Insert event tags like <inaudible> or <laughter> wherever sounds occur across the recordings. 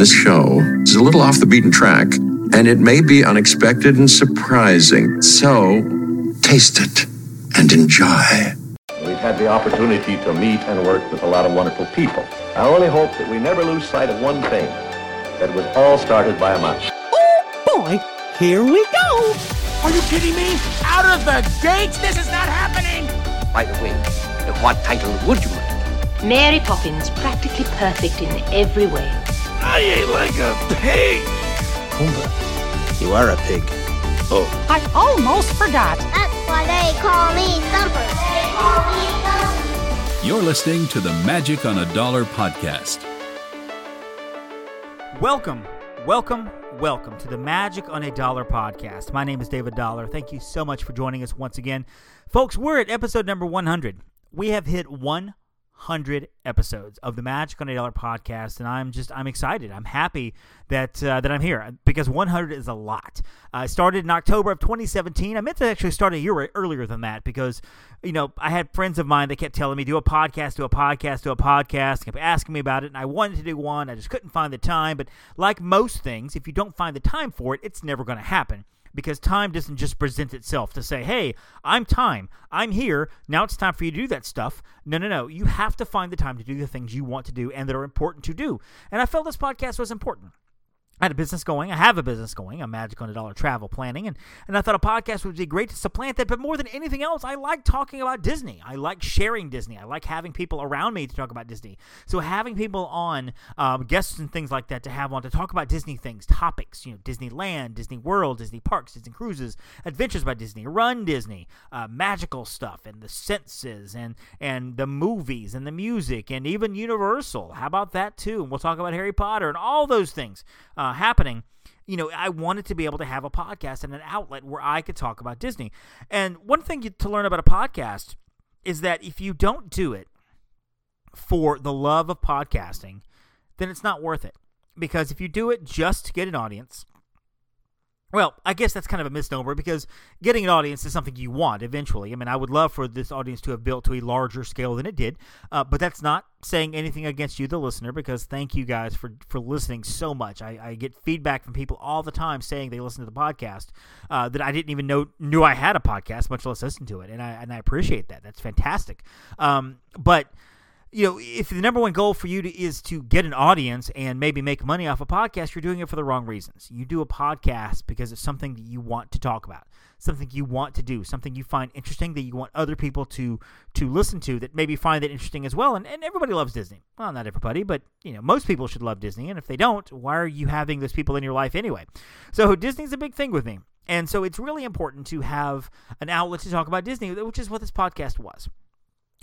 This show is a little off the beaten track, and it may be unexpected and surprising. So, taste it and enjoy. We've had the opportunity to meet and work with a lot of wonderful people. I only hope that we never lose sight of one thing that was all started by a mouse. Oh boy, here we go. Are you kidding me? Out of the gates? This is not happening! By the way, what title would you like? Mary Poppins, practically perfect in every way. I ate like a pig! Pumbaa, you are a pig. Oh. I almost forgot. That's why they call me Thumper. They call me Thumper. You're listening to the Magic on a Dollar podcast. Welcome, welcome, welcome to the Magic on a Dollar podcast. My name is David Dollar. Thank you so much for joining us once again. Folks, we're at episode number 100. We have hit 100 hundred episodes of the Magic on a Dollar podcast, and I'm just I'm excited. I'm happy that uh, that I'm here because 100 is a lot. I started in October of 2017. I meant to actually start a year earlier than that because you know I had friends of mine that kept telling me do a podcast, do a podcast, do a podcast, kept asking me about it, and I wanted to do one. I just couldn't find the time. But like most things, if you don't find the time for it, it's never going to happen because time doesn't just present itself to say, hey, I'm time. I'm here. Now it's time for you to do that stuff. No, no, no. You have to find the time to do the things you want to do and that are important to do. And I felt this podcast was important. I had a business going. I have a business going. I'm Magic on a Dollar Travel Planning, and, and I thought a podcast would be great to supplant that. But more than anything else, I like talking about Disney. I like sharing Disney. I like having people around me to talk about Disney. So having people on, um, guests and things like that, to have on to talk about Disney things, topics, you know, Disneyland, Disney World, Disney Parks, Disney Cruises, Adventures by Disney, Run Disney, uh, magical stuff, and the senses, and and the movies, and the music, and even Universal. How about that too? And we'll talk about Harry Potter and all those things. Uh, uh, happening, you know, I wanted to be able to have a podcast and an outlet where I could talk about Disney. And one thing to learn about a podcast is that if you don't do it for the love of podcasting, then it's not worth it. Because if you do it just to get an audience, well, I guess that's kind of a misnomer because getting an audience is something you want eventually. I mean, I would love for this audience to have built to a larger scale than it did, uh, but that's not saying anything against you, the listener, because thank you guys for, for listening so much. I, I get feedback from people all the time saying they listen to the podcast uh, that I didn't even know knew I had a podcast, much less listen to it, and I and I appreciate that. That's fantastic. Um, but you know, if the number one goal for you to, is to get an audience and maybe make money off a podcast, you're doing it for the wrong reasons. You do a podcast because it's something that you want to talk about, something you want to do, something you find interesting that you want other people to to listen to that maybe find that interesting as well. And, and everybody loves Disney. Well, not everybody, but you know, most people should love Disney. And if they don't, why are you having those people in your life anyway? So Disney's a big thing with me. And so it's really important to have an outlet to talk about Disney, which is what this podcast was.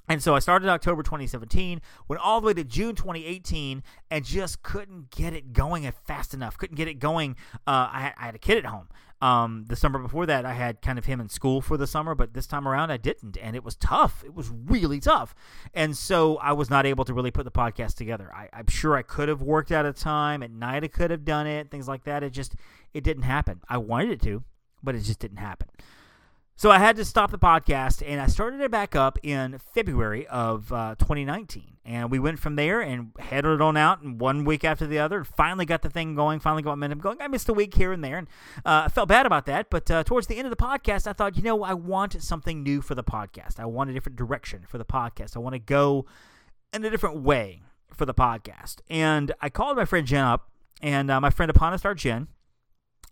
And so I started October 2017, went all the way to June 2018, and just couldn't get it going fast enough. Couldn't get it going. Uh, I, had, I, had, a kid at home. Um, the summer before that, I had kind of him in school for the summer, but this time around, I didn't, and it was tough. It was really tough, and so I was not able to really put the podcast together. I, I'm sure I could have worked out a time at night. I could have done it, things like that. It just it didn't happen. I wanted it to, but it just didn't happen. So I had to stop the podcast, and I started it back up in February of uh, 2019. And we went from there and headed on out, and one week after the other, finally got the thing going. Finally got momentum going. I missed a week here and there, and uh, I felt bad about that. But uh, towards the end of the podcast, I thought, you know, I want something new for the podcast. I want a different direction for the podcast. I want to go in a different way for the podcast. And I called my friend Jen up, and uh, my friend Star Jen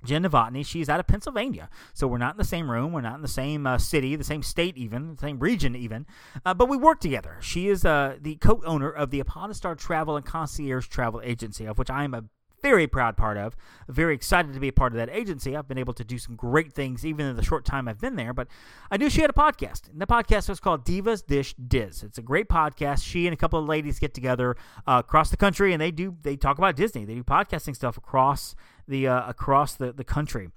Jen Novotny. She's out of Pennsylvania. So we're not in the same room. We're not in the same uh, city, the same state, even, the same region, even. Uh, but we work together. She is uh, the co owner of the Star Travel and Concierge Travel Agency, of which I am a very proud part of. Very excited to be a part of that agency. I've been able to do some great things even in the short time I've been there. But I knew she had a podcast, and the podcast was called Divas Dish Diz. It's a great podcast. She and a couple of ladies get together uh, across the country, and they do they talk about Disney. They do podcasting stuff across the uh, across the the country.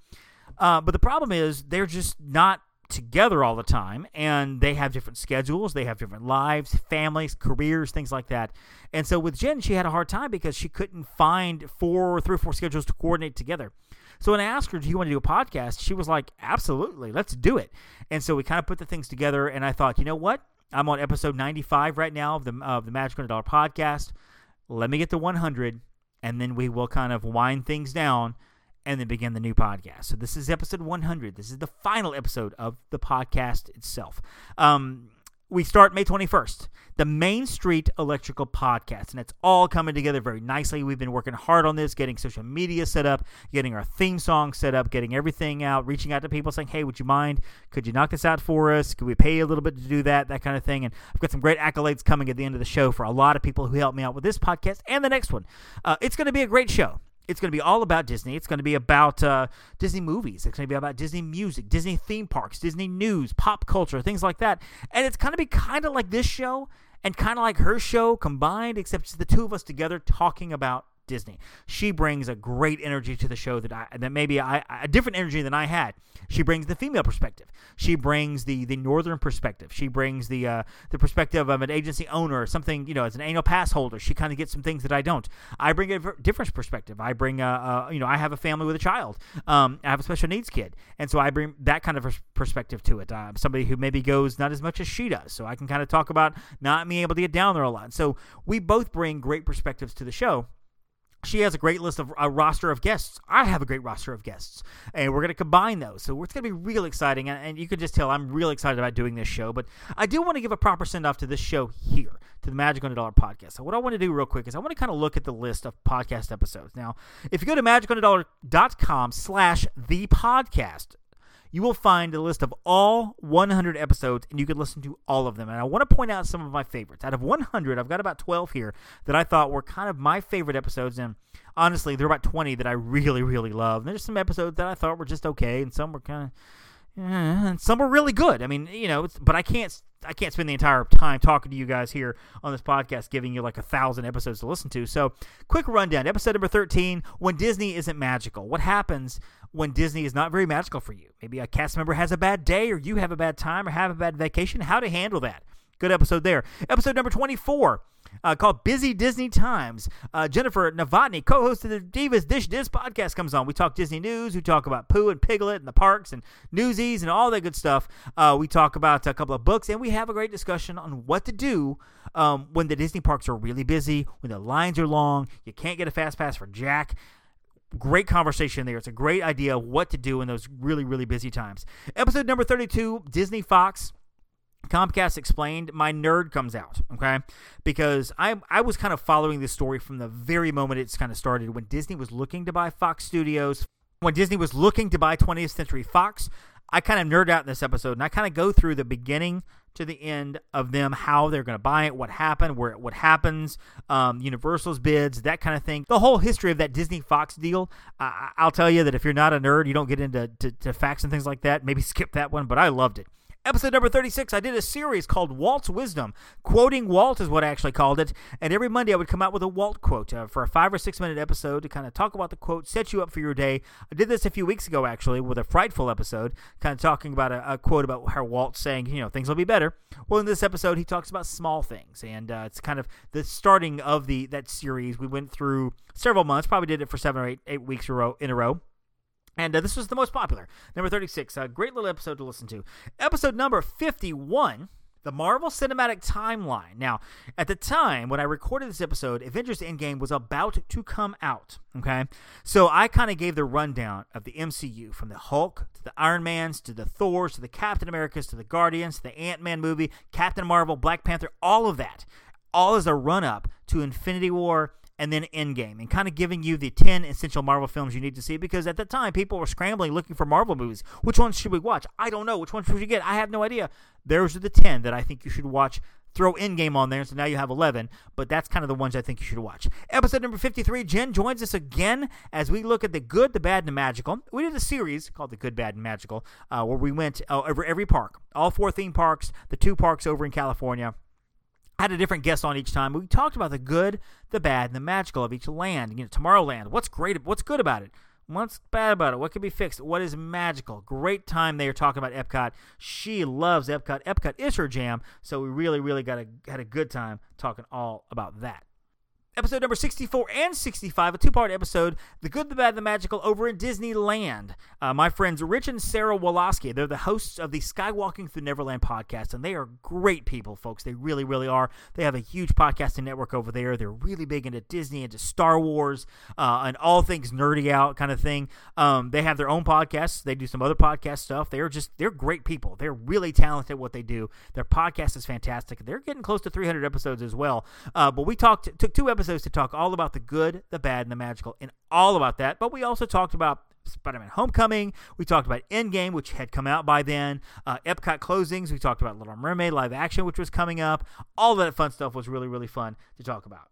Uh, but the problem is they're just not together all the time and they have different schedules they have different lives families careers things like that. And so with jen she had a hard time because she couldn't find four three or four schedules to coordinate together. So when i asked her do you want to do a podcast? she was like absolutely let's do it. And so we kind of put the things together and i thought you know what? I'm on episode 95 right now of the of the magic on a dollar podcast. Let me get to 100 and then we will kind of wind things down and then begin the new podcast. So this is episode 100. This is the final episode of the podcast itself. Um, we start May 21st, the Main Street Electrical Podcast, and it's all coming together very nicely. We've been working hard on this, getting social media set up, getting our theme song set up, getting everything out, reaching out to people saying, hey, would you mind? Could you knock this out for us? Could we pay a little bit to do that? That kind of thing. And I've got some great accolades coming at the end of the show for a lot of people who helped me out with this podcast and the next one. Uh, it's going to be a great show it's going to be all about Disney. It's going to be about uh, Disney movies. It's going to be about Disney music, Disney theme parks, Disney news, pop culture, things like that. And it's going to be kind of like this show and kind of like her show combined, except it's the two of us together talking about Disney. She brings a great energy to the show that I that maybe I a different energy than I had. She brings the female perspective. She brings the the northern perspective. She brings the uh, the perspective of an agency owner something. You know, as an annual pass holder, she kind of gets some things that I don't. I bring a different perspective. I bring a, a you know I have a family with a child. Um, I have a special needs kid, and so I bring that kind of perspective to it. Uh, somebody who maybe goes not as much as she does, so I can kind of talk about not being able to get down there a lot. So we both bring great perspectives to the show she has a great list of a roster of guests. I have a great roster of guests, and we're going to combine those. So it's going to be real exciting, and, and, you can just tell I'm real excited about doing this show. But I do want to give a proper send off to this show here, to the Magic on a Dollar podcast. So what I want to do real quick is I want to kind of look at the list of podcast episodes. Now, if you go to magiconadollar.com slash the podcast, you will find a list of all 100 episodes and you can listen to all of them. And I want to point out some of my favorites. Out of 100, I've got about 12 here that I thought were kind of my favorite episodes. And honestly, there are about 20 that I really, really love. And there's some episodes that I thought were just okay, and some were kind of. And some were really good. I mean, you know, but I can't I can't spend the entire time talking to you guys here on this podcast, giving you like a thousand episodes to listen to. So, quick rundown: episode number thirteen. When Disney isn't magical, what happens when Disney is not very magical for you? Maybe a cast member has a bad day, or you have a bad time, or have a bad vacation. How to handle that? Good episode there. Episode number twenty-four uh, called Busy Disney Times. Uh, Jennifer Novotny, co host of the Divas Dish Diz podcast, comes on. We talk Disney news. We talk about Pooh and Piglet and the parks and Newsies and all that good stuff. Uh, we talk about a couple of books and we have a great discussion on what to do um, when the Disney parks are really busy, when the lines are long, you can't get a fast pass for Jack great conversation there. It's a great idea of what to do in those really, really busy times. Episode number 32 Disney Fox. Comcast explained, my nerd comes out, okay? Because I I was kind of following this story from the very moment it's kind of started when Disney was looking to buy Fox Studios, when Disney was looking to buy 20th Century Fox. I kind of nerd out in this episode and I kind of go through the beginning to the end of them, how they're going to buy it, what happened, where what happens, um, Universal's bids, that kind of thing. The whole history of that Disney Fox deal. I, will tell you that if you're not a nerd, you don't get into to, to facts and things like that. Maybe <laughs> skip that one, but I loved it. Episode number 36, I did a series called Walt's Wisdom. Quoting Walt is what I actually called it. And every Monday I would come out with a Walt quote uh, for a five or six minute episode to kind of talk about the quote, set you up for your day. I did this a few weeks ago, actually, with a frightful episode, kind of talking about a, a quote about how Walt's saying, you know, things will be better. Well, in this episode, he talks about small things. And uh, it's kind of the starting of the that series. We went through several months, probably did it for seven or eight, eight weeks in a row. And uh, this was the most popular. Number 36. A great little episode to listen to. Episode number 51 the Marvel Cinematic Timeline. Now, at the time when I recorded this episode, Avengers Endgame was about to come out. Okay, so I kind of gave the rundown of the MCU from the Hulk to the Iron Mans to the Thors to the Captain Americas to the Guardians to the Ant Man movie, Captain Marvel, Black Panther, all of that, all as a run up to Infinity War and then Endgame, and kind of giving you the 10 essential Marvel films you need to see because at the time people were scrambling looking for Marvel movies. Which ones should we watch? I don't know. Which ones should we get? I have no idea. Those are the 10 that I think you should watch. Throw Endgame on there, so now you have 11, but that's kind of the ones I think you should watch. Episode number 53, Jen joins us again as we look at the good, the bad, and the magical. We did a series called The Good, Bad, and Magical uh, where we went uh, over every park, all four theme parks, the two parks over in California had a different guest on each time. We talked about the good, the bad, and the magical of each land. You know, Tomorrowland. What's great? What's good about it? What's bad about it? What can be fixed? What is magical? Great time they are talking about Epcot. She loves Epcot. Epcot is her jam. So we really, really got a had a good time talking all about that. Episode number 64 and 65, a two part episode, The Good, the Bad, the Magical, over in Disneyland. Uh, my friends Rich and Sarah Woloski, they're the hosts of the Skywalking Through Neverland podcast, and they are great people, folks. They really, really are. They have a huge podcasting network over there. They're really big into Disney, into Star Wars, uh, and all things nerdy out kind of thing. Um, they have their own podcasts. They do some other podcast stuff. They're just, they're great people. They're really talented at what they do. Their podcast is fantastic. They're getting close to 300 episodes as well. Uh, but we talked, took two episodes episodes to talk all about the good, the bad, and the magical, and all about that. But we also talked about Spider-Man: Homecoming. We talked about Endgame, which had come out by then. Uh, Epcot closings. We talked about Little Mermaid live action, which was coming up. All that fun stuff was really, really fun to talk about.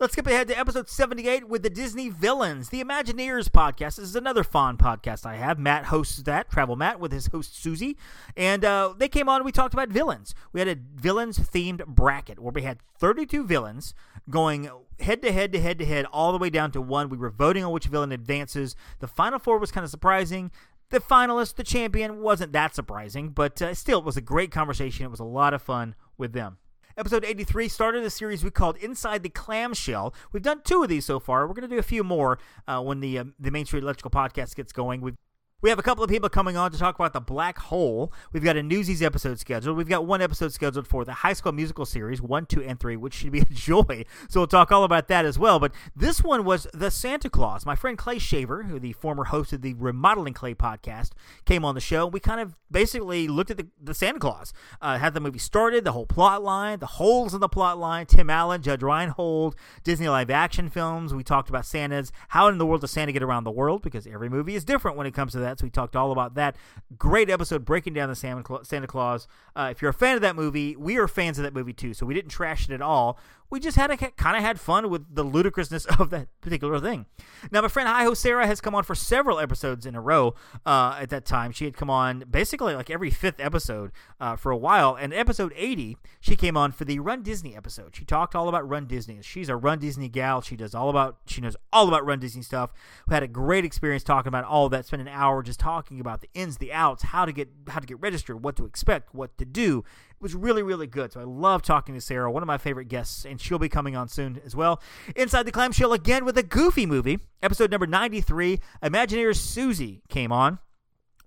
Let's skip ahead to episode 78 with the Disney Villains, the Imagineers podcast. This is another fun podcast I have. Matt hosts that, Travel Matt, with his host Susie. And uh, they came on we talked about villains. We had a villains themed bracket where we had 32 villains going head to head to head to head all the way down to one. We were voting on which villain advances. The final four was kind of surprising. The finalist, the champion, wasn't that surprising, but uh, still, it was a great conversation. It was a lot of fun with them. Episode 83 started a series we called Inside the Clamshell. We've done two of these so far. We're going to do a few more uh, when the uh, the Main Street Electrical podcast gets going. We've we have a couple of people coming on to talk about the black hole. We've got a Newsies episode scheduled. We've got one episode scheduled for the High School Musical series, one, two, and three, which should be <laughs> a joy. So we'll talk all about that as well. But this one was the Santa Claus. My friend Clay Shaver, who the former host of the Remodeling Clay podcast, came on the show. We kind of basically looked at the, the Santa Claus, uh, had the movie started, the whole plot line, the holes in the plot line. Tim Allen, Judge Reinhold, Disney live action films. We talked about Santa's. How in the world does Santa get around the world? Because every movie is different when it comes to that So we talked all about that. Great episode breaking down the Santa Claus. Uh, if you're a fan of that movie, we are fans of that movie too. So we didn't trash it at all we just had a, kind of had fun with the ludicrousness of that particular thing. Now, my friend Hi Ho Sarah has come on for several episodes in a row. Uh, at that time, she had come on basically like every fifth episode uh, for a while. And episode 80, she came on for the Run Disney episode. She talked all about Run Disney. She's a Run Disney gal. She does all about she knows all about Run Disney stuff. We had a great experience talking about all that. Spent an hour just talking about the ins, the outs, how to get how to get registered, what to expect, what to do It was really, really good. So I love talking to Sarah, one of my favorite guests, and she'll be coming on soon as well. Inside the Clamshell again with a goofy movie. Episode number 93, Imagineer Susie came on.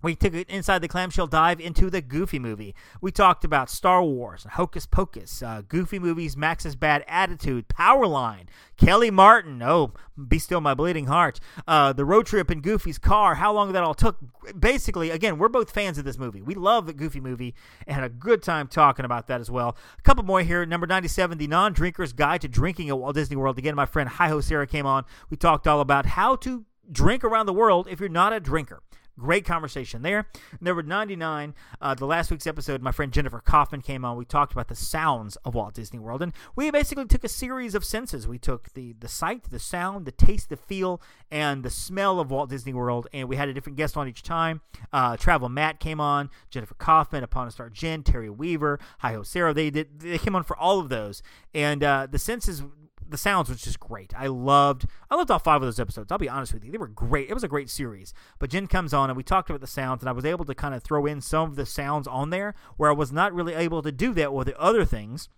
We took it inside the clamshell dive into the Goofy movie. We talked about Star Wars, Hocus Pocus, uh, Goofy movies, Max's Bad Attitude, Powerline, Kelly Martin, oh, Be Still My Bleeding Heart, uh, the road trip in Goofy's car, how long that all took. Basically, again, we're both fans of this movie. We love the Goofy movie and had a good time talking about that as well. A couple more here. Number 97, The Non Drinker's Guide to Drinking at Walt Disney World. Again, my friend Hi Ho Sarah came on. We talked all about how to drink around the world if you're not a drinker. Great conversation there. Number 99, uh, the last week's episode, my friend Jennifer Kaufman came on. We talked about the sounds of Walt Disney World. And we basically took a series of senses. We took the, the sight, the sound, the taste, the feel, and the smell of Walt Disney World. And we had a different guest on each time. Uh, Travel Matt came on, Jennifer Kaufman, Upon a Star Jen, Terry Weaver, Hi Ho Sarah. They, did, they came on for all of those. And uh, the senses the sounds was just great. I loved I loved all five of those episodes. I'll be honest with you. They were great. It was a great series. But Jen comes on and we talked about the sounds and I was able to kind of throw in some of the sounds on there where I was not really able to do that with the other things.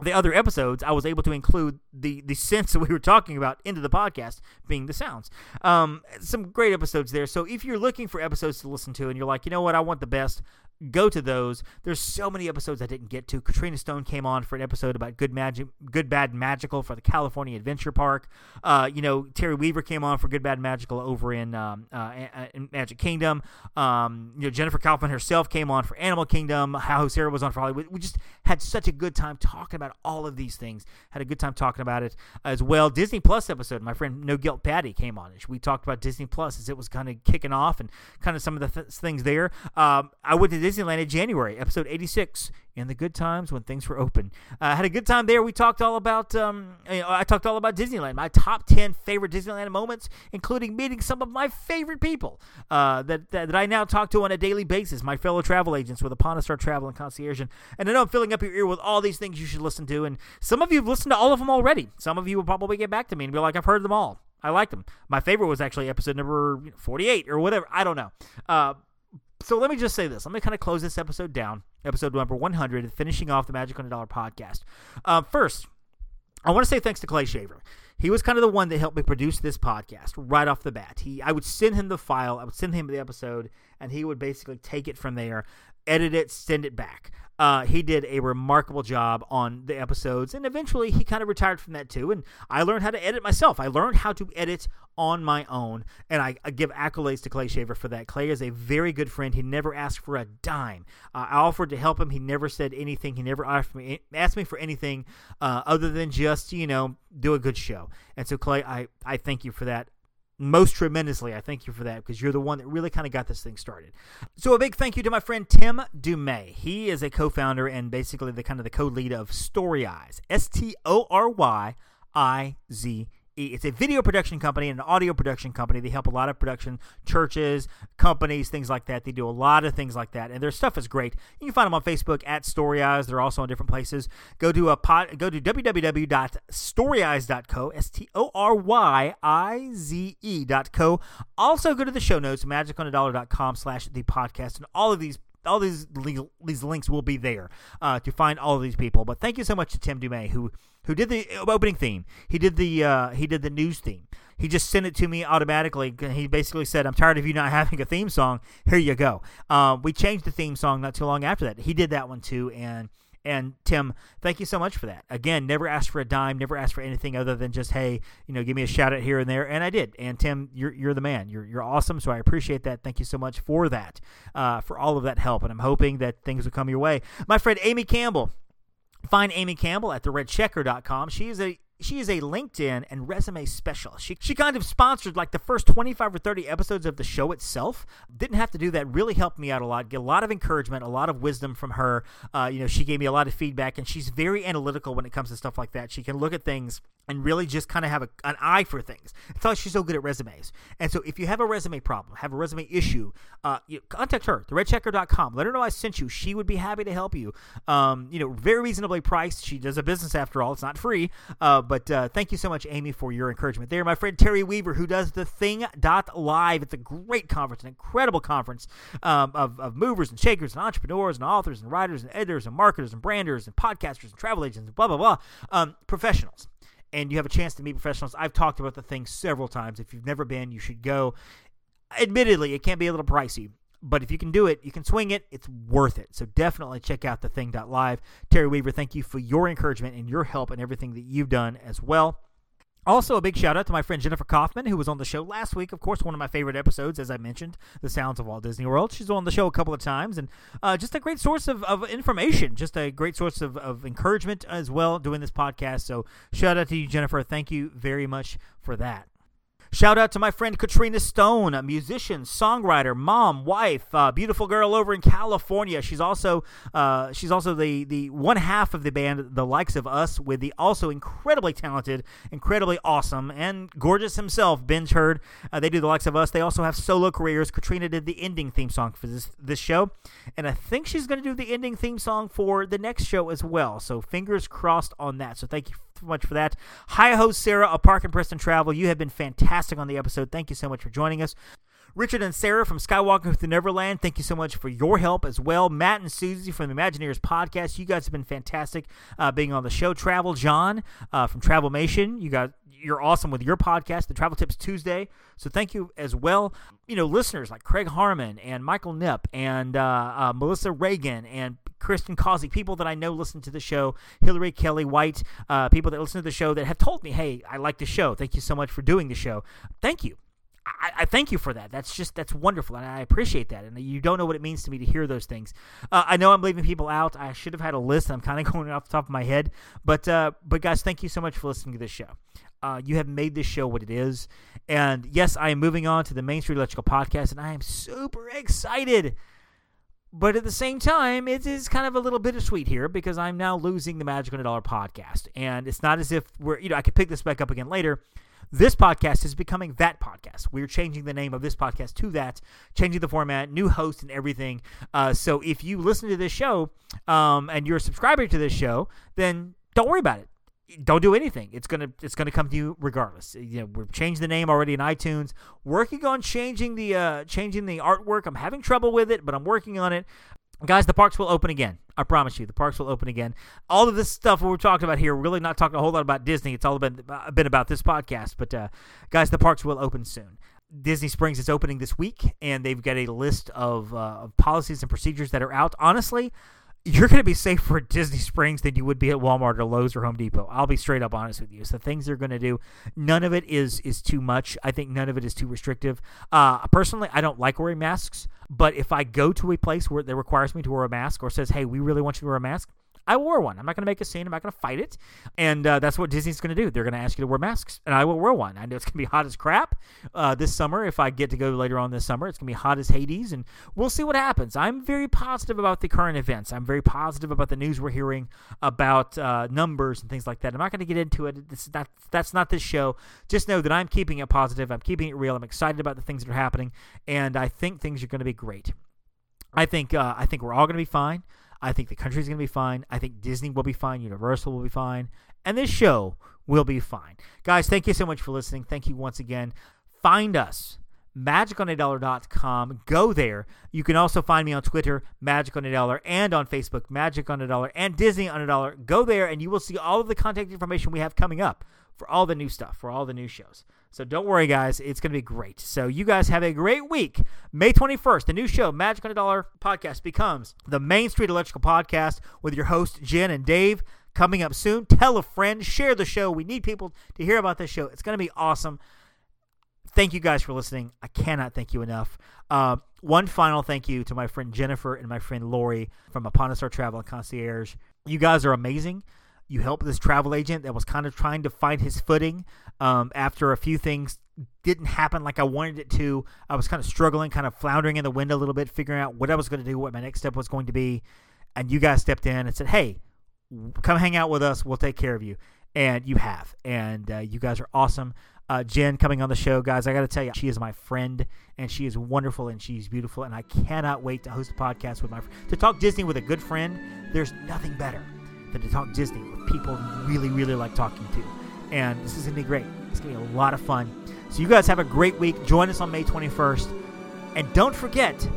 The other episodes, I was able to include the the sense <laughs> that we were talking about into the podcast, being the sounds. Um, some great episodes there. So if you're looking for episodes to listen to, and you're like, you know what, I want the best, go to those. There's so many episodes I didn't get to. Katrina Stone came on for an episode about good magic, good bad magical for the California Adventure Park. Uh, you know, Terry Weaver came on for good bad magical over in, um, uh, in Magic Kingdom. Um, you know, Jennifer Kaufman herself came on for Animal Kingdom. How Sarah was on for Hollywood. We just had such a good time talking about all of these things. Had a good time talking about it as well. Disney Plus episode. My friend No Guilt Patty came on. We talked about Disney Plus as it was kind of kicking off and kind of some of the th- things there. Um, I went to Disneyland in January, episode 86, in the good times when things were open. I uh, had a good time there. We talked all about, um, you know, I talked all about Disneyland, my top 10 favorite Disneyland moments, including meeting some of my favorite people uh, that, that, that, I now talk to on a daily basis, my fellow travel agents with Upon a Star Travel and Concierge. And, and I know I'm filling up your ear with all these things you should listen to. And some of you have listened to all of them already. Some of you will probably get back to me and be like, I've heard them all. I liked them. My favorite was actually episode number 48 or whatever. I don't know. Uh, so let me just say this. Let me kind of close this episode down, episode number 100, finishing off the Magic on a Dollar podcast. Uh, first, I want to say thanks to Clay Shaver. He was kind of the one that helped me produce this podcast right off the bat. He, I would send him the file, I would send him the episode, and he would basically take it from there, edit it, send it back. Uh, he did a remarkable job on the episodes, and eventually he kind of retired from that too. And I learned how to edit myself. I learned how to edit on my own, and I, I give accolades to Clay Shaver for that. Clay is a very good friend. He never asked for a dime. Uh, I offered to help him. He never said anything. He never asked me asked me for anything uh, other than just you know do a good show. And so Clay, I I thank you for that most tremendously. I thank you for that because you're the one that really kind of got this thing started. So a big thank you to my friend Tim Dumay. He is a co-founder and basically the kind of the co-lead of Storyize. S T O R Y I Z it's a video production company and an audio production company. They help a lot of production churches, companies, things like that. They do a lot of things like that, and their stuff is great. You can find them on Facebook at Storyize. They're also on different places. Go to a pod, go to www.storyize.co, s t o r y i z e.co. Also go to the show notes magiconadollar.com slash the podcast, and all of these all these these links will be there uh, to find all of these people. But thank you so much to Tim Dumay who who did the opening theme. He did the uh, he did the news theme. He just sent it to me automatically. He basically said, "I'm tired of you not <laughs> having a theme song. Here you go." Uh, we changed the theme song not too long after that. He did that one too, and and Tim, thank you so much for that. Again, never asked for a dime, never asked for anything other than just, hey, you know, give me a shout out here and there, and I did. And Tim, you're you're the man. You're you're awesome. So I appreciate that. Thank you so much for that, uh, for all of that help. And I'm hoping that things will come your way. My friend Amy Campbell. Find Amy Campbell at theredchecker.com. She is a she is a LinkedIn and resume specialist. She, she kind of sponsored like the first 25 or 30 episodes of the show itself. Didn't have to do that. Really helped me out a lot. Get a lot of encouragement, a lot of wisdom from her. Uh, you know, she gave me a lot of feedback, and she's very analytical when it comes to stuff like that. She can look at things and really just kind of have a, an eye for things. That's why she's so good at resumes. And so if you have a resume problem, have a resume issue, uh, you contact her, theredchecker.com. Let her know I sent you. She would be happy to help you. Um, you know, very reasonably priced. She does a business after all. It's not free. Uh, but uh, thank you so much, Amy, for your encouragement there. My friend Terry Weaver, who does the Thing dot Live. It's a great conference, an incredible conference um, of, of movers and shakers and entrepreneurs and authors and writers and editors and marketers and branders and podcasters and travel agents and blah, blah, blah. Um, professionals and you have a chance to meet professionals. I've talked about the thing several times. If you've never been, you should go. Admittedly, it can be a little pricey, but if you can do it, you can swing it, it's worth it. So definitely check out the thing.live. Terry Weaver, thank you for your encouragement and your help and everything that you've done as well. Also, a big shout out to my friend Jennifer Kaufman, who was on the show last week. Of course, one of my favorite episodes, as I mentioned, The Sounds of Walt Disney World. She's on the show a couple of times, and uh, just a great source of, of information, just a great source of, of encouragement as well doing this podcast. So, shout out to you, Jennifer. Thank you very much for that. Shout out to my friend Katrina Stone, a musician, songwriter, mom, wife, uh, beautiful girl over in California. She's also uh, she's also the the one half of the band, the likes of us, with the also incredibly talented, incredibly awesome, and gorgeous himself, Ben Hurd. Uh, they do the likes of us. They also have solo careers. Katrina did the ending theme song for this this show, and I think she's going to do the ending theme song for the next show as well. So fingers crossed on that. So thank you much for that. Hi ho, Sarah of Park and Preston Travel. You have been fantastic on the episode. Thank you so much for joining us. Richard and Sarah from Skywalking through Neverland, thank you so much for your help as well. Matt and Susie from the Imagineers podcast, you guys have been fantastic uh, being on the show. Travel John uh, from Travelmation, you got you're awesome with your podcast, the Travel Tips Tuesday. So thank you as well. You know, listeners like Craig Harmon and Michael Nipp and uh, uh Melissa Reagan and Kristen Causey, people that I know listen to the show, Hillary Kelly White, uh, people that listen to the show that have told me, hey, I like the show. Thank you so much for doing the show. Thank you. I, I, thank you for that. That's just that's wonderful, and I appreciate that. And you don't know what it means to me to hear those things. Uh, I know I'm leaving people out. I should have had a list. I'm kind of <laughs> going off the top of my head, but uh, but guys, thank you so much for listening to this show. Uh, you have made this show what it is, and yes, I am moving on to the Main Street Electrical podcast, and I am super excited but at the same time, it is kind of a little bittersweet here because I'm now losing the Magic on a Dollar podcast. And it's not as if we're, you know, I could pick this back up again later. This podcast is becoming that podcast. We're changing the name of this podcast to that, changing the format, new host, and everything. Uh, so if you listen to this show um, and you're a subscriber to this show, then don't worry about it don't do anything. It's gonna it's gonna come to you regardless. You know, we've changed the name already in iTunes. Working on changing the uh, changing the artwork. I'm having trouble with it, but I'm working on it. Guys, the parks will open again. I promise you, the parks will open again. All of this stuff we're talking about here, we're really not talking a whole lot about Disney. It's all been, been about this podcast. But, uh, guys, the parks will open soon. Disney Springs is opening this week, and they've got a list of, uh, of policies and procedures that are out. Honestly, you're going to be safer at Disney Springs than you would be at Walmart or Lowe's or Home Depot. I'll be straight up honest with you. So things they're going to do, none of it is is too much. I think none of it is too restrictive. Uh, personally, I don't like wearing masks, but if I go to a place where that requires me to wear a mask or says, "Hey, we really want you to wear a mask," I wore one. I'm not going to make a scene. I'm not going to fight it. And uh, that's what Disney's going to do. They're going to ask you to wear masks, and I will wear one. I know it's going to be hot as crap uh, this summer. If I get to go later on this summer, it's going to be hot as Hades, and we'll see what happens. I'm very positive about the current events. I'm very positive about the news we're hearing about uh, numbers and things like that. I'm not going to get into it. This, that, that's not this show. Just know that I'm keeping it positive. I'm keeping it real. I'm excited about the things that are happening, and I think things are going to be great. I think uh, I think we're all going to be fine. I think the country's going to be fine. I think Disney will be fine. Universal will be fine. And this show will be fine. Guys, thank you so much for listening. Thank you once again. Find us, magiconadollar.com. Go there. You can also find me on Twitter, Magic on a Dollar, and on Facebook, Magic on a Dollar, and Disney on a Dollar. Go there, and you will see all of the contact information we have coming up for all the new stuff, for all the new shows. So don't worry, guys. It's going to be great. So you guys have a great week. May 21st, the new show, Magic on a Dollar podcast, becomes the Main Street Electrical Podcast with your hosts, Jen and Dave. Coming up soon. Tell a friend, share the show. We need people to hear about this show. It's going to be awesome. Thank you guys for listening. I cannot thank you enough. Uh, one final thank you to my friend Jennifer and my friend Lori from Upon a Star Travel and Concierge. You guys are amazing. You helped this travel agent that was kind of trying to find his footing um, after a few things didn't happen like I wanted it to. I was kind of struggling, kind of floundering in the wind a little bit, figuring out what I was going to do, what my next step was going to be. And you guys stepped in and said, hey, come hang out with us. We'll take care of you. And you have. And uh, you guys are awesome. Uh, Jen coming on the show, guys. I got to tell you, she is my friend, and she is wonderful, and she's beautiful, and I cannot wait to host a podcast with my to talk Disney with a good friend. There's nothing better than to talk Disney with people really, really like talking to, and this is gonna be great. It's gonna be a lot of fun. So you guys have a great week. Join us on May 21st, and don't forget,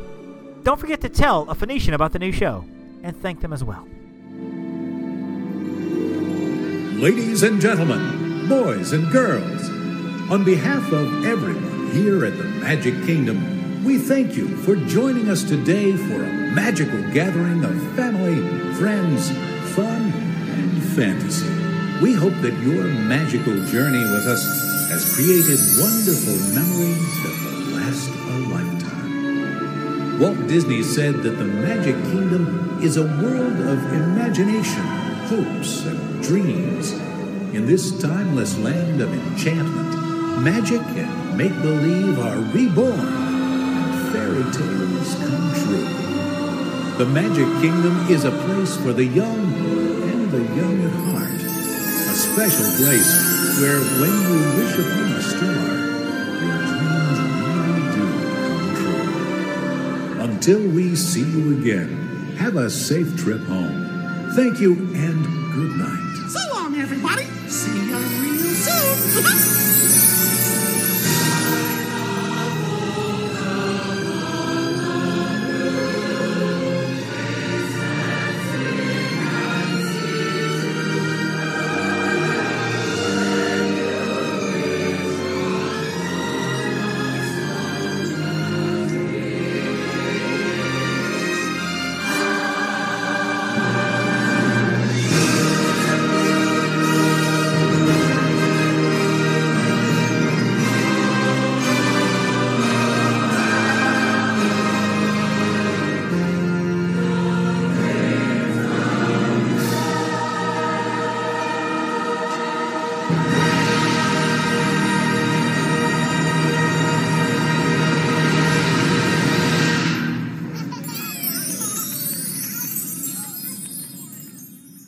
don't forget to tell a Phoenician about the new show, and thank them as well. Ladies and gentlemen, boys and girls. On behalf of everyone here at the Magic Kingdom, we thank you for joining us today for a magical gathering of family, friends, fun, and fantasy. We hope that your magical journey with us has created wonderful memories that will last a lifetime. Walt Disney said that the Magic Kingdom is a world of imagination, hopes, and dreams. In this timeless land of enchantment, magic and make believe are reborn, and fairy tales come true. The Magic Kingdom is a place for the young and the young at heart. A special place where, when you wish upon a star, your dreams really do come true. Until we see you again, have a safe trip home. Thank you and good night.